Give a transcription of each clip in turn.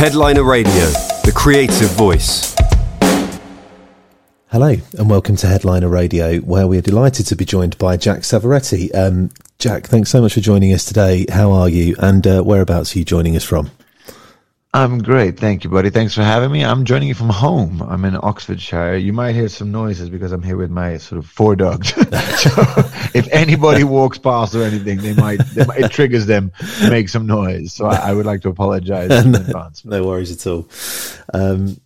Headliner Radio, the creative voice. Hello, and welcome to Headliner Radio, where we're delighted to be joined by Jack Savoretti. Um, Jack, thanks so much for joining us today. How are you, and uh, whereabouts are you joining us from? I'm great. Thank you, buddy. Thanks for having me. I'm joining you from home. I'm in Oxfordshire. You might hear some noises because I'm here with my sort of four dogs. so if anybody walks past or anything, they might, they might, it triggers them to make some noise. So I, I would like to apologize in advance. No worries at all. Um,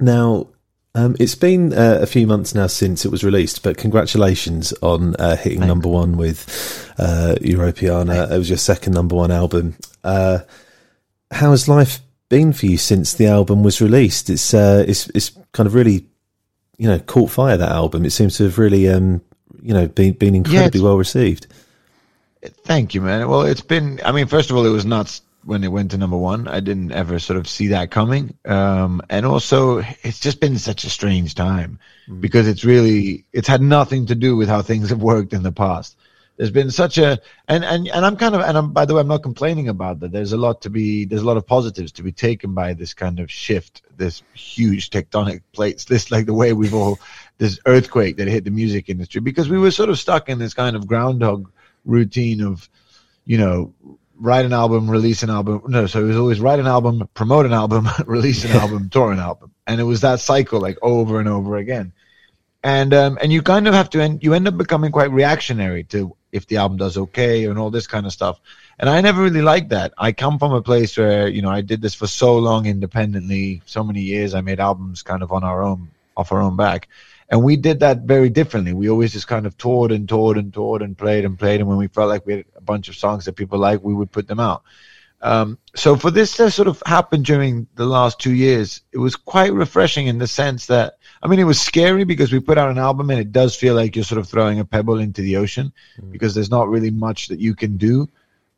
now, um, it's been uh, a few months now since it was released, but congratulations on uh, hitting Thanks. number one with uh, Europeana. Thanks. It was your second number one album. Uh, how has life been for you since the album was released? It's uh, it's it's kind of really, you know, caught fire. That album. It seems to have really, um, you know, been been incredibly yeah, well received. Thank you, man. Well, it's been. I mean, first of all, it was nuts when it went to number one. I didn't ever sort of see that coming. Um, and also, it's just been such a strange time mm. because it's really it's had nothing to do with how things have worked in the past there's been such a and and and I'm kind of and I'm by the way I'm not complaining about that. There's a lot to be there's a lot of positives to be taken by this kind of shift, this huge tectonic plates, this like the way we've all this earthquake that hit the music industry because we were sort of stuck in this kind of groundhog routine of you know write an album, release an album. No, so it was always write an album, promote an album, release an album, tour an album, and it was that cycle like over and over again. And um, and you kind of have to end. You end up becoming quite reactionary to if the album does okay and all this kind of stuff. And I never really liked that. I come from a place where, you know, I did this for so long independently, so many years. I made albums kind of on our own, off our own back. And we did that very differently. We always just kind of toured and toured and toured and played and played. And when we felt like we had a bunch of songs that people like, we would put them out. Um, so for this to sort of happen during the last two years, it was quite refreshing in the sense that I mean, it was scary because we put out an album and it does feel like you're sort of throwing a pebble into the ocean mm. because there's not really much that you can do.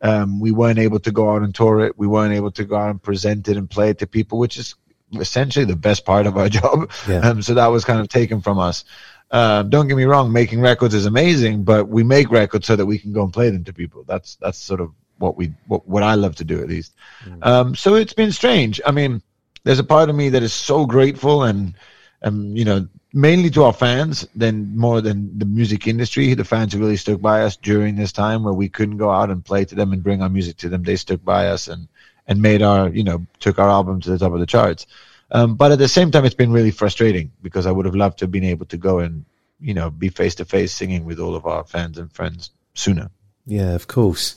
Um, we weren't able to go out and tour it. We weren't able to go out and present it and play it to people, which is essentially the best part of our job. Yeah. Um, so that was kind of taken from us. Uh, don't get me wrong, making records is amazing, but we make records so that we can go and play them to people. That's that's sort of what we what, what I love to do at least. Mm. Um, so it's been strange. I mean, there's a part of me that is so grateful and um, you know, mainly to our fans than more than the music industry. The fans who really stuck by us during this time where we couldn't go out and play to them and bring our music to them. They stuck by us and, and made our, you know, took our album to the top of the charts. Um, but at the same time, it's been really frustrating because I would have loved to have been able to go and, you know, be face to face singing with all of our fans and friends sooner. Yeah, of course.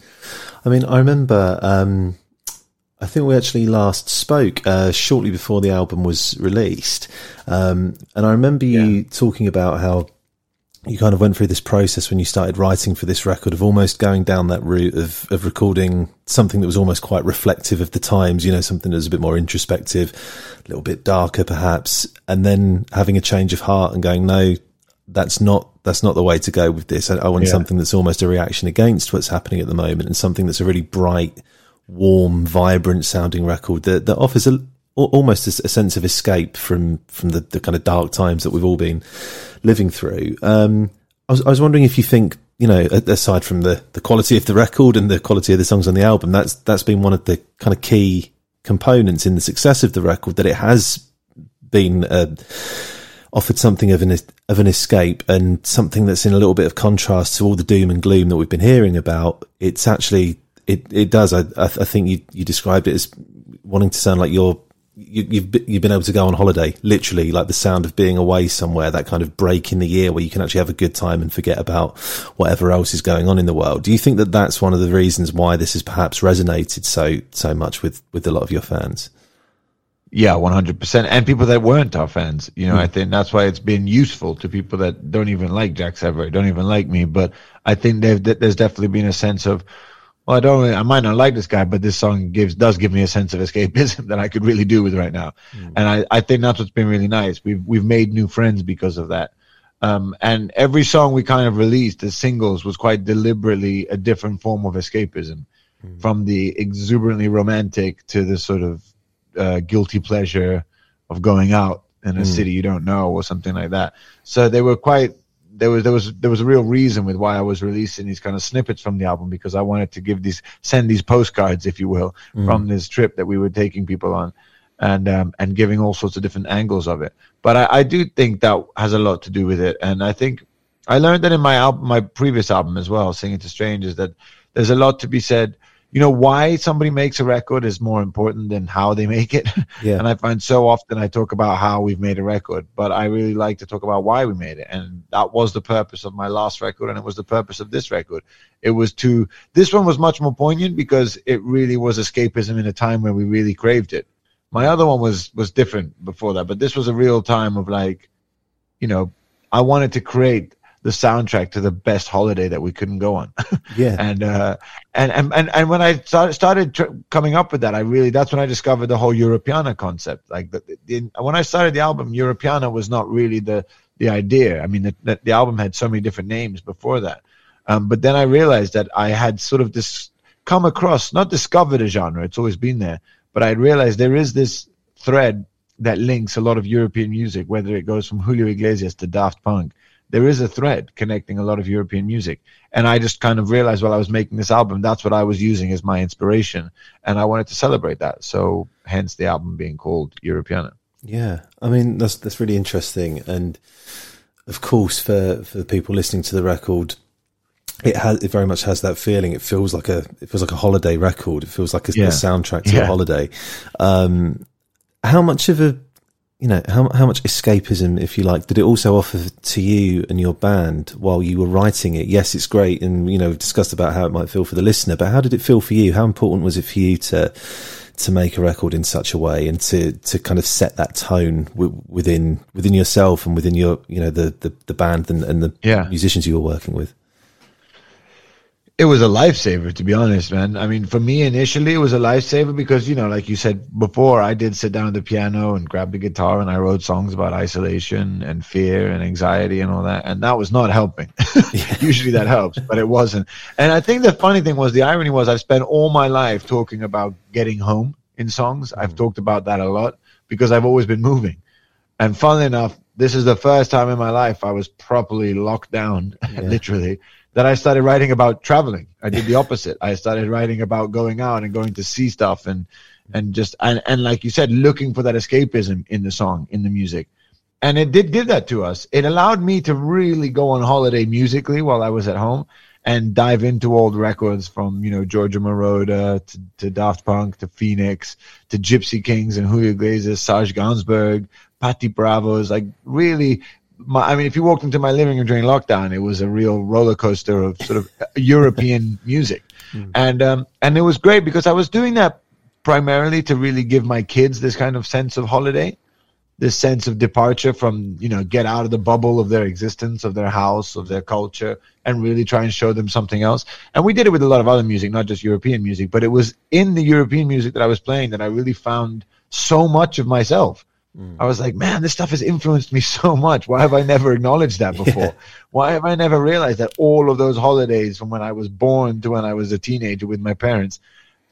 I mean, I remember, um, I think we actually last spoke uh, shortly before the album was released, um, and I remember you yeah. talking about how you kind of went through this process when you started writing for this record of almost going down that route of, of recording something that was almost quite reflective of the times, you know, something that was a bit more introspective, a little bit darker perhaps, and then having a change of heart and going, no, that's not that's not the way to go with this. I, I want yeah. something that's almost a reaction against what's happening at the moment and something that's a really bright warm, vibrant sounding record that, that offers a, almost a, a, sense of escape from, from the, the kind of dark times that we've all been living through. Um, I was, I was wondering if you think, you know, aside from the, the quality of the record and the quality of the songs on the album, that's, that's been one of the kind of key components in the success of the record that it has been, uh, offered something of an of an escape and something that's in a little bit of contrast to all the doom and gloom that we've been hearing about. It's actually it it does. I I, think you you described it as wanting to sound like you're you, you've you've been able to go on holiday, literally, like the sound of being away somewhere, that kind of break in the year where you can actually have a good time and forget about whatever else is going on in the world. Do you think that that's one of the reasons why this has perhaps resonated so so much with with a lot of your fans? Yeah, one hundred percent, and people that weren't our fans. You know, mm. I think that's why it's been useful to people that don't even like Jack Savoretti, don't even like me. But I think there's definitely been a sense of well, I don't. Really, I might not like this guy, but this song gives does give me a sense of escapism that I could really do with right now, mm. and I, I think that's what's been really nice. We've we've made new friends because of that, um, and every song we kind of released as singles was quite deliberately a different form of escapism, mm. from the exuberantly romantic to the sort of uh, guilty pleasure of going out in a mm. city you don't know or something like that. So they were quite there was there was there was a real reason with why I was releasing these kind of snippets from the album because I wanted to give these send these postcards, if you will, mm. from this trip that we were taking people on, and um, and giving all sorts of different angles of it. But I, I do think that has a lot to do with it, and I think I learned that in my album, my previous album as well, "Singing to Strangers," that there's a lot to be said you know why somebody makes a record is more important than how they make it. Yeah. and i find so often i talk about how we've made a record but i really like to talk about why we made it. And that was the purpose of my last record and it was the purpose of this record. It was to this one was much more poignant because it really was escapism in a time where we really craved it. My other one was was different before that but this was a real time of like you know i wanted to create the soundtrack to the best holiday that we couldn't go on. yeah. And, uh, and, and, and, and when I started, started tr- coming up with that, I really, that's when I discovered the whole Europeana concept. Like the, the, when I started the album, Europeana was not really the, the idea. I mean, the, the, album had so many different names before that. Um, but then I realized that I had sort of this come across, not discovered a genre, it's always been there, but I realized there is this thread that links a lot of European music, whether it goes from Julio Iglesias to Daft Punk there is a thread connecting a lot of European music. And I just kind of realized while I was making this album, that's what I was using as my inspiration. And I wanted to celebrate that. So hence the album being called Europeana. Yeah. I mean, that's, that's really interesting. And of course, for, for the people listening to the record, it has, it very much has that feeling. It feels like a, it feels like a holiday record. It feels like a, yeah. a soundtrack to yeah. a holiday. Um, how much of a you know, how how much escapism, if you like, did it also offer to you and your band while you were writing it? Yes, it's great, and you know, we've discussed about how it might feel for the listener, but how did it feel for you? How important was it for you to to make a record in such a way and to to kind of set that tone w- within within yourself and within your you know the the, the band and, and the yeah. musicians you were working with? It was a lifesaver to be honest man. I mean for me initially it was a lifesaver because you know like you said before i did sit down at the piano and grab the guitar and i wrote songs about isolation and fear and anxiety and all that. And that was not helping. Usually that helps but it wasn't. And i think the funny thing was the irony was i've spent all my life talking about getting home in songs. I've mm. talked about that a lot because i've always been moving. And funnily enough this is the first time in my life i was properly locked down yeah. literally that I started writing about traveling. I did the opposite. I started writing about going out and going to see stuff and and just and, and like you said, looking for that escapism in the song, in the music. And it did give that to us. It allowed me to really go on holiday musically while I was at home and dive into old records from, you know, Giorgio Moroder to, to Daft Punk to Phoenix to Gypsy Kings and Julio Iglesias, Serge Gainsbourg, Patty Pravos, like really my, I mean, if you walked into my living room during lockdown, it was a real roller coaster of sort of European music, mm. and um, and it was great because I was doing that primarily to really give my kids this kind of sense of holiday, this sense of departure from you know get out of the bubble of their existence, of their house, of their culture, and really try and show them something else. And we did it with a lot of other music, not just European music, but it was in the European music that I was playing that I really found so much of myself Mm. I was like, man, this stuff has influenced me so much. Why have I never acknowledged that before? Yeah. Why have I never realized that all of those holidays from when I was born to when I was a teenager with my parents,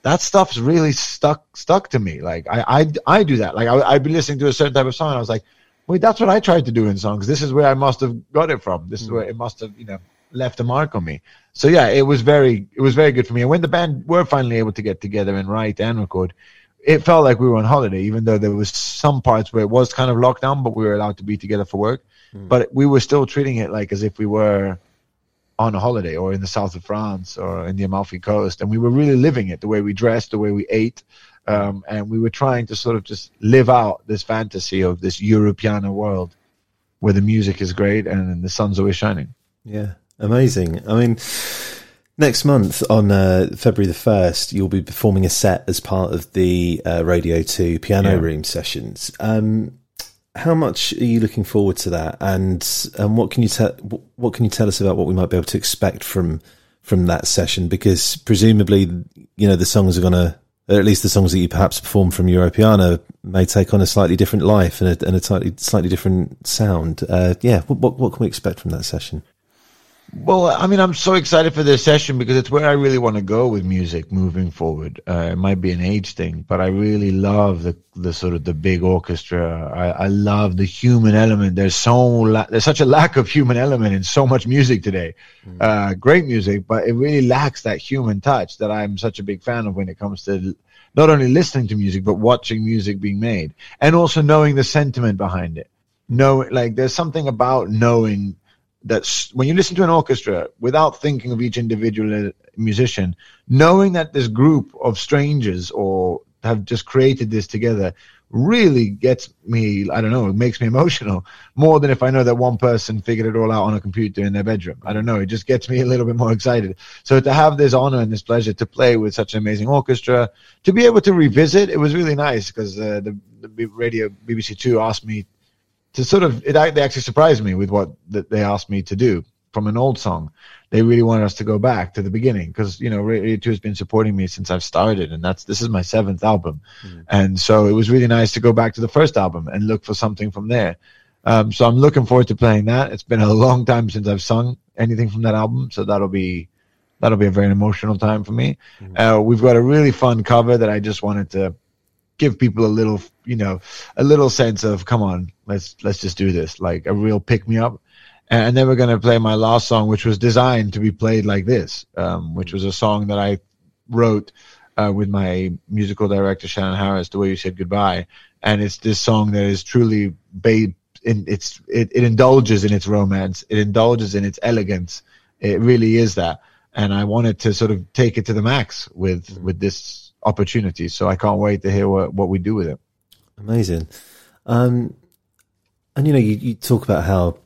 that stuff's really stuck stuck to me. Like I I, I do that. Like I, I'd be listening to a certain type of song, and I was like, wait, that's what I tried to do in songs. This is where I must have got it from. This mm. is where it must have you know left a mark on me. So yeah, it was very it was very good for me. And when the band were finally able to get together and write and record, it felt like we were on holiday, even though there was some parts where it was kind of locked down, but we were allowed to be together for work. Mm. But we were still treating it like as if we were on a holiday or in the south of France or in the Amalfi Coast, and we were really living it the way we dressed, the way we ate, um, and we were trying to sort of just live out this fantasy of this Europeana world where the music is great and the sun's always shining. Yeah, amazing. I mean Next month on uh, February the 1st, you'll be performing a set as part of the uh, Radio 2 Piano yeah. Room sessions. Um, how much are you looking forward to that? And um, what can you tell what can you tell us about what we might be able to expect from from that session? Because presumably, you know, the songs are going to, or at least the songs that you perhaps perform from Europeana, may take on a slightly different life and a, and a slightly slightly different sound. Uh, yeah, what, what, what can we expect from that session? Well, I mean, I'm so excited for this session because it's where I really want to go with music moving forward. Uh, it might be an age thing, but I really love the the sort of the big orchestra. I, I love the human element. There's so la- there's such a lack of human element in so much music today. Mm. Uh, great music, but it really lacks that human touch that I'm such a big fan of when it comes to not only listening to music but watching music being made and also knowing the sentiment behind it. Know like there's something about knowing that when you listen to an orchestra without thinking of each individual uh, musician, knowing that this group of strangers or have just created this together really gets me, I don't know, it makes me emotional more than if I know that one person figured it all out on a computer in their bedroom. I don't know, it just gets me a little bit more excited. So to have this honor and this pleasure to play with such an amazing orchestra, to be able to revisit, it was really nice because uh, the, the radio BBC Two asked me to sort of it they actually surprised me with what that they asked me to do from an old song. They really wanted us to go back to the beginning because you know Radio Two has been supporting me since I've started, and that's this is my seventh album, mm. and so it was really nice to go back to the first album and look for something from there. Um, so I'm looking forward to playing that. It's been a long time since I've sung anything from that album, so that'll be that'll be a very emotional time for me. Mm. Uh, we've got a really fun cover that I just wanted to give people a little, you know, a little sense of come on, let's let's just do this, like a real pick me up. And then we're gonna play my last song, which was designed to be played like this, um, which was a song that I wrote uh, with my musical director Shannon Harris, "The Way You Said Goodbye," and it's this song that is truly based in its it, it indulges in its romance, it indulges in its elegance. It really is that, and I wanted to sort of take it to the max with with this opportunities. So I can't wait to hear what, what we do with it. Amazing. Um, and you know, you, you talk about how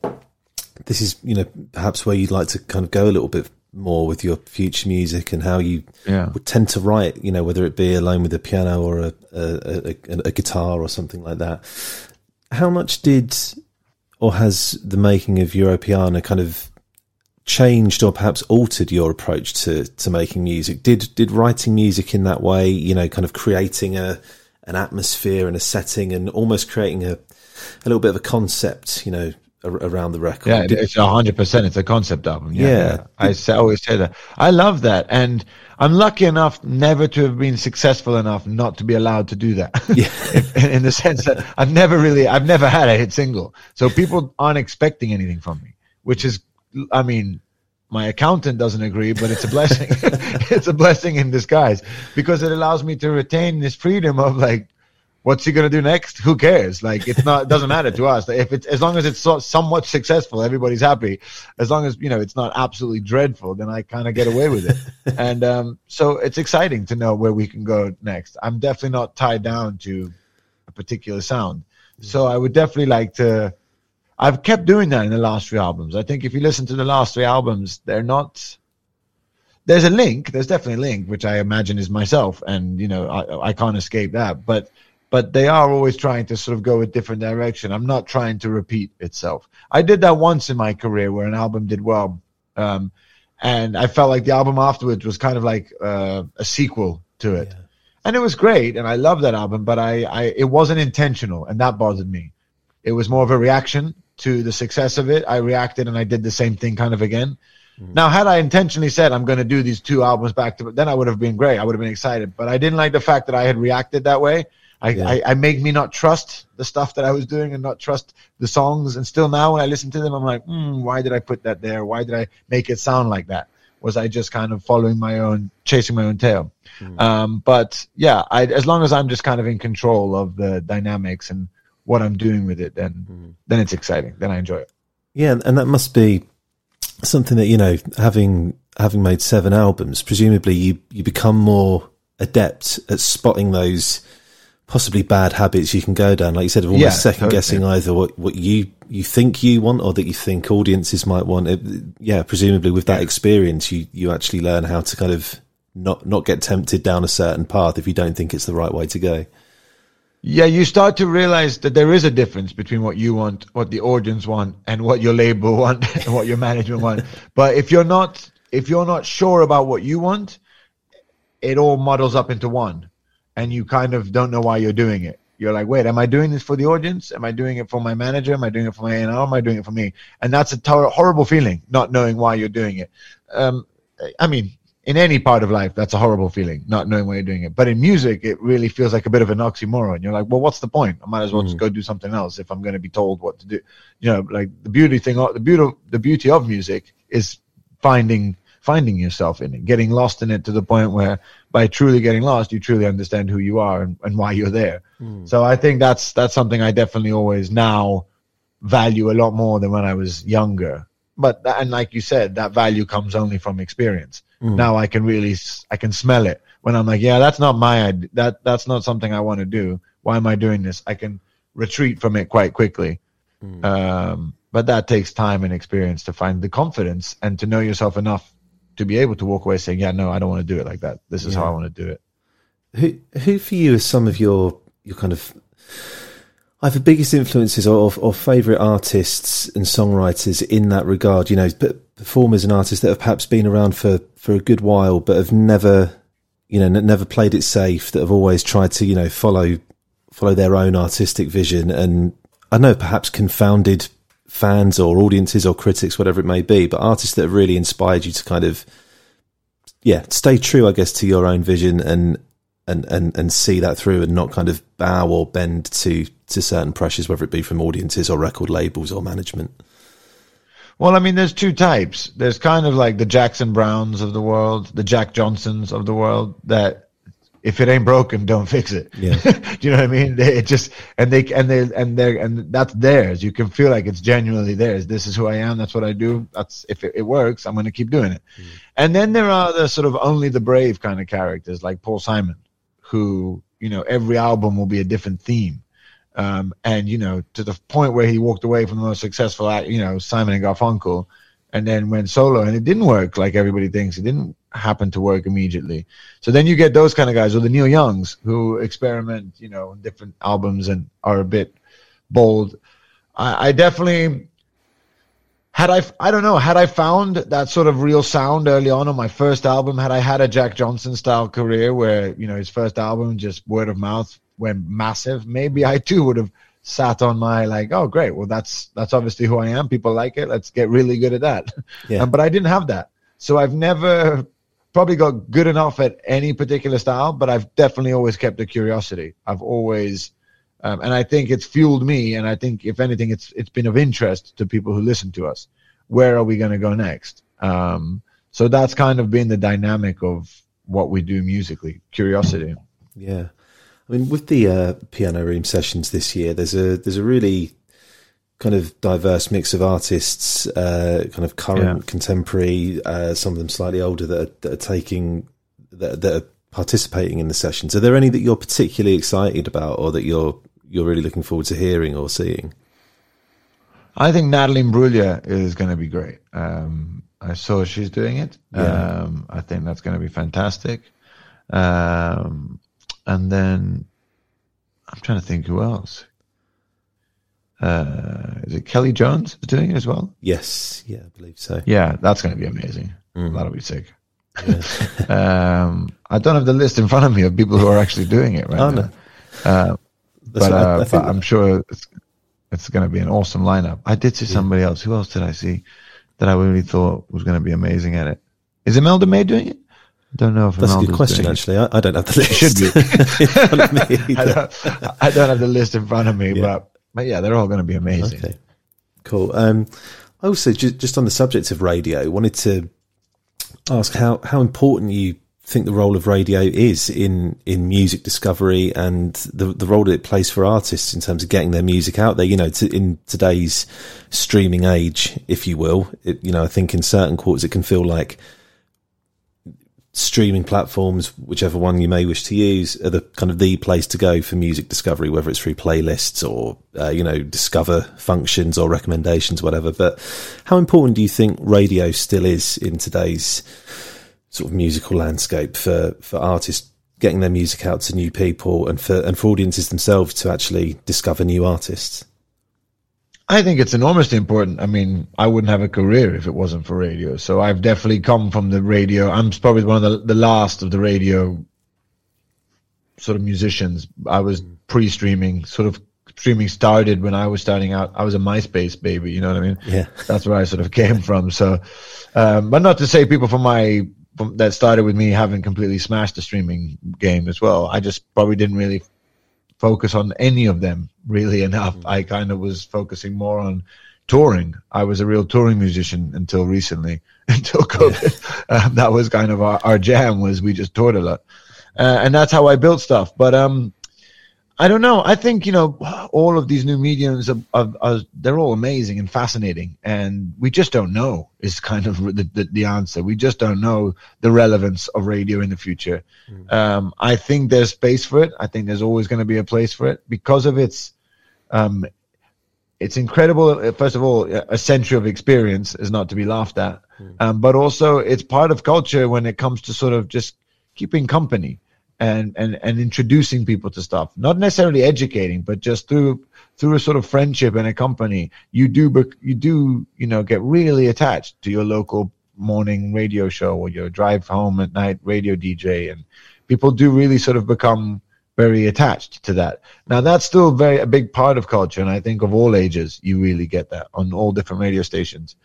this is, you know, perhaps where you'd like to kind of go a little bit more with your future music and how you yeah. would tend to write, you know, whether it be alone with a piano or a, a, a, a guitar or something like that. How much did or has the making of Europeana kind of changed or perhaps altered your approach to to making music? Did did writing music in that way, you know, kind of creating a an atmosphere and a setting and almost creating a a little bit of a concept, you know, around the record. Yeah, Did, it's a hundred percent. It's a concept album. Yeah, yeah. I say, always say that. I love that, and I'm lucky enough never to have been successful enough not to be allowed to do that. Yeah. in the sense that I've never really, I've never had a hit single, so people aren't expecting anything from me, which is I mean, my accountant doesn't agree, but it's a blessing. it's a blessing in disguise because it allows me to retain this freedom of like, what's he going to do next? Who cares? Like, it's not, it doesn't matter to us. If it's, as long as it's so, somewhat successful, everybody's happy. As long as, you know, it's not absolutely dreadful, then I kind of get away with it. and, um, so it's exciting to know where we can go next. I'm definitely not tied down to a particular sound. So I would definitely like to, I've kept doing that in the last three albums. I think if you listen to the last three albums, they're not. There's a link. There's definitely a link, which I imagine is myself, and you know I, I can't escape that. But but they are always trying to sort of go a different direction. I'm not trying to repeat itself. I did that once in my career where an album did well, um, and I felt like the album afterwards was kind of like uh, a sequel to it, yeah. and it was great, and I love that album. But I, I it wasn't intentional, and that bothered me. It was more of a reaction to the success of it, I reacted and I did the same thing kind of again. Mm-hmm. Now, had I intentionally said I'm going to do these two albums back to, then I would have been great. I would have been excited, but I didn't like the fact that I had reacted that way. I, yeah. I, I make me not trust the stuff that I was doing and not trust the songs. And still now, when I listen to them, I'm like, mm, why did I put that there? Why did I make it sound like that? Was I just kind of following my own, chasing my own tail? Mm. Um, but yeah, I, as long as I'm just kind of in control of the dynamics and what I'm doing with it, then mm. then it's exciting. Then I enjoy it. Yeah, and that must be something that you know, having having made seven albums, presumably you you become more adept at spotting those possibly bad habits you can go down. Like you said, of almost yeah, second guessing either what, what you, you think you want or that you think audiences might want. It, yeah, presumably with that experience, you, you actually learn how to kind of not, not get tempted down a certain path if you don't think it's the right way to go. Yeah, you start to realize that there is a difference between what you want, what the audience want, and what your label want, and what your management want. But if you're not, if you're not sure about what you want, it all muddles up into one, and you kind of don't know why you're doing it. You're like, wait, am I doing this for the audience? Am I doing it for my manager? Am I doing it for my A&R? Am I doing it for me? And that's a horrible feeling, not knowing why you're doing it. Um, I mean, in any part of life, that's a horrible feeling, not knowing why you're doing it. But in music, it really feels like a bit of an oxymoron. You're like, well, what's the point? I might as well mm. just go do something else if I'm going to be told what to do. You know, like the beauty thing, the beauty, the beauty of music is finding finding yourself in it, getting lost in it to the point where by truly getting lost, you truly understand who you are and, and why you're there. Mm. So I think that's that's something I definitely always now value a lot more than when I was younger. But and like you said, that value comes only from experience. Mm. Now I can really I can smell it when I'm like, yeah, that's not my that that's not something I want to do. Why am I doing this? I can retreat from it quite quickly. Mm. Um, but that takes time and experience to find the confidence and to know yourself enough to be able to walk away saying, "Yeah, no, I don't want to do it like that. This is yeah. how I want to do it." Who, who for you is some of your your kind of either biggest influences or, or favorite artists and songwriters in that regard? You know, performers and artists that have perhaps been around for for a good while, but have never, you know, never played it safe. That have always tried to, you know, follow follow their own artistic vision, and I know perhaps confounded fans or audiences or critics, whatever it may be, but artists that have really inspired you to kind of, yeah, stay true, I guess, to your own vision and and and and see that through and not kind of bow or bend to to certain pressures, whether it be from audiences or record labels or management. Well, I mean, there's two types. There's kind of like the Jackson Brownes of the world, the Jack Johnsons of the world that if it ain't broken, don't fix it. Yeah. Do you know what I mean? They, it just and they and they and they and that's theirs. You can feel like it's genuinely theirs. This is who I am. That's what I do. That's if it, it works, I'm going to keep doing it. Mm. And then there are the sort of only the brave kind of characters like Paul Simon, who you know every album will be a different theme. Um, and you know to the point where he walked away from the most successful, act, you know, Simon and Garfunkel, and then went solo, and it didn't work like everybody thinks. It didn't happen to work immediately. So then you get those kind of guys, or the Neil Youngs who experiment, you know, different albums and are a bit bold. I, I definitely had I I don't know had I found that sort of real sound early on on my first album. Had I had a Jack Johnson style career where you know his first album just word of mouth went massive, maybe I too would have sat on my like, oh great, well that's that's obviously who I am. People like it. Let's get really good at that. Yeah. Um, but I didn't have that, so I've never probably got good enough at any particular style, but I've definitely always kept a curiosity. I've always, um, and I think it's fueled me. And I think if anything, it's it's been of interest to people who listen to us. Where are we going to go next? Um, so that's kind of been the dynamic of what we do musically, curiosity. Yeah. I mean, with the uh, piano room sessions this year, there's a there's a really kind of diverse mix of artists, uh, kind of current, yeah. contemporary, uh, some of them slightly older that are, that are taking that, that, are participating in the sessions. Are there any that you're particularly excited about, or that you're you're really looking forward to hearing or seeing? I think Natalie Imbruglia is going to be great. Um, I saw she's doing it. Yeah. Um, I think that's going to be fantastic. Um, and then I'm trying to think who else uh, is it Kelly Jones doing it as well? Yes, yeah, I believe so. Yeah, that's going to be amazing. Mm. That'll be sick. Yeah. um, I don't have the list in front of me of people who are actually doing it right oh, now. No. Uh, but, uh, but I'm sure it's, it's going to be an awesome lineup. I did see somebody else. Who else did I see that I really thought was going to be amazing at it? Is Imelda May doing it? I don't know if that's Imelda's a good question. Actually, I, I, don't have the list. Should be. I, don't, I, don't, have the list in front of me, yeah. but but yeah, they're all going to be amazing. Okay, cool. Um, I also just, just on the subject of radio, wanted to ask how how important you think the role of radio is in in music discovery and the the role that it plays for artists in terms of getting their music out there. You know, to, in today's streaming age, if you will, it, you know, I think in certain quarters it can feel like streaming platforms, whichever one you may wish to use, are the kind of the place to go for music discovery, whether it's through playlists or uh, you know discover functions or recommendations, whatever. But how important do you think radio still is in today's sort of musical landscape for for artists getting their music out to new people and for and for audiences themselves to actually discover new artists? I think it's enormously important. I mean, I wouldn't have a career if it wasn't for radio. So I've definitely come from the radio. I'm probably one of the, the last of the radio sort of musicians. I was pre-streaming, sort of streaming started when I was starting out. I was a MySpace baby, you know what I mean? Yeah. That's where I sort of came from. So, um, but not to say people from my from, that started with me haven't completely smashed the streaming game as well. I just probably didn't really focus on any of them really enough. Mm-hmm. I kind of was focusing more on touring. I was a real touring musician until recently, until COVID. Yeah. Um, that was kind of our, our jam was we just toured a lot. Uh, and that's how I built stuff. But, um, I don't know. I think you know all of these new mediums are, are, are, they're all amazing and fascinating, and we just don't know is kind of the, the, the answer. We just don't know the relevance of radio in the future. Mm. Um, I think there's space for it. I think there's always going to be a place for it because of its um, it's incredible. First of all, a century of experience is not to be laughed at, mm. um, but also it's part of culture when it comes to sort of just keeping company and and and introducing people to stuff. Not necessarily educating but just through through a sort of friendship and a company you do you do you know get really attached to your local morning radio show or your drive home at night radio dj and people do really sort of become very attached to that. Now that's still very a big part of culture and i think of all ages you really get that on all different radio stations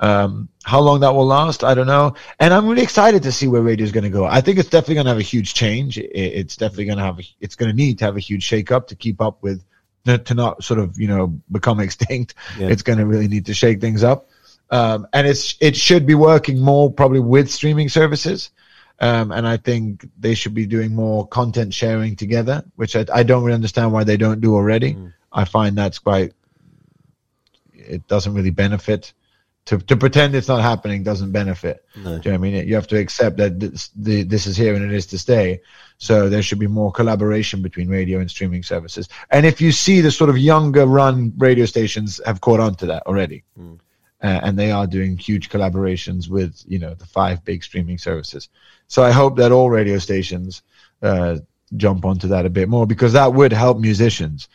um, how long that will last, I don't know. And I'm really excited to see where radio is going to go. I think it's definitely going to have a huge change. it's definitely going to have, a, it's going to need to have a huge shakeup to keep up with, to not sort of, you know, become extinct. Yeah. It's going to really need to shake things up. Um, and it's, it should be working more probably with streaming services. Um, and I think they should be doing more content sharing together, which I, I don't really understand why they don't do already. Mm. I find that's quite, it doesn't really benefit to, to pretend it's not happening doesn't benefit. No. Do you know I mean? You have to accept that this, the, this is here and it is to stay. So there should be more collaboration between radio and streaming services. And if you see the sort of younger run radio stations have caught on to that already. Mm. Uh, and they are doing huge collaborations with, you know, the five big streaming services. So I hope that all radio stations, uh, jump onto that a bit more because that would help musicians.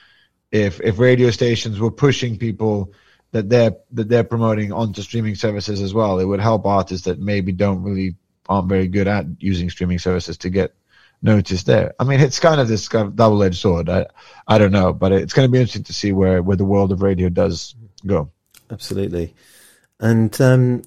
If, if radio stations were pushing people that they're that they're promoting onto streaming services as well. It would help artists that maybe don't really aren't very good at using streaming services to get noticed there. I mean, it's kind of this kind of double-edged sword. I I don't know, but it's going to be interesting to see where where the world of radio does go. Absolutely. And um,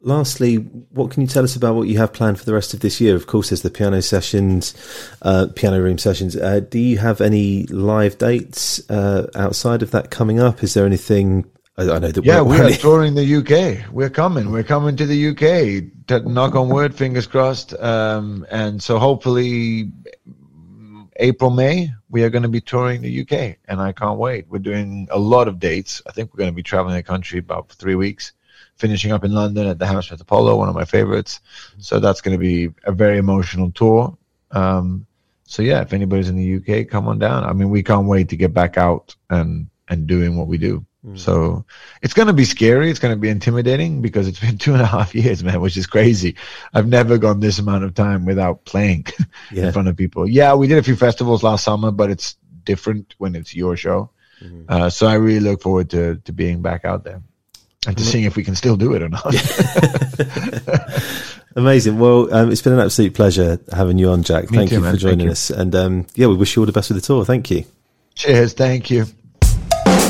lastly, what can you tell us about what you have planned for the rest of this year? Of course, there's the piano sessions, uh, piano room sessions. Uh, do you have any live dates uh, outside of that coming up? Is there anything I, I know that. Yeah, we are touring the UK. We're coming. We're coming to the UK. To knock on wood, fingers crossed. Um, and so hopefully, April, May, we are going to be touring the UK, and I can't wait. We're doing a lot of dates. I think we're going to be traveling the country about three weeks, finishing up in London at the Hammersmith Apollo, one of my favorites. So that's going to be a very emotional tour. Um, so yeah, if anybody's in the UK, come on down. I mean, we can't wait to get back out and and doing what we do. Mm. So it's going to be scary. It's going to be intimidating because it's been two and a half years, man, which is crazy. I've never gone this amount of time without playing yeah. in front of people. Yeah, we did a few festivals last summer, but it's different when it's your show. Mm-hmm. Uh, so I really look forward to, to being back out there and to seeing if we can still do it or not. Amazing. Well, um, it's been an absolute pleasure having you on, Jack. Me Thank too, you man. for joining us. And um, yeah, we wish you all the best with the tour. Thank you. Cheers. Thank you.